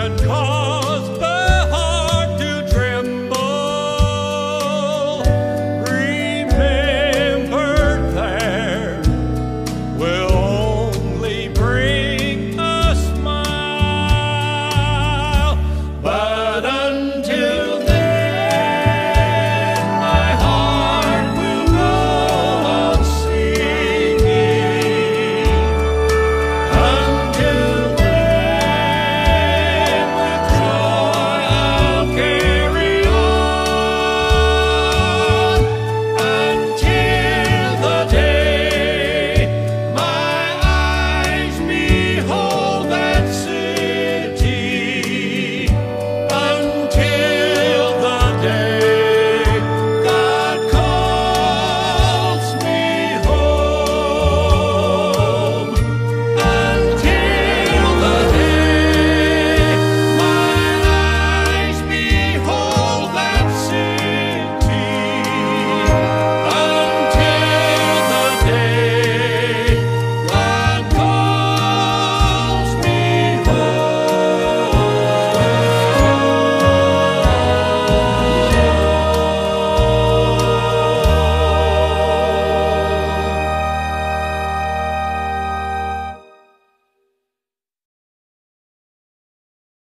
had caused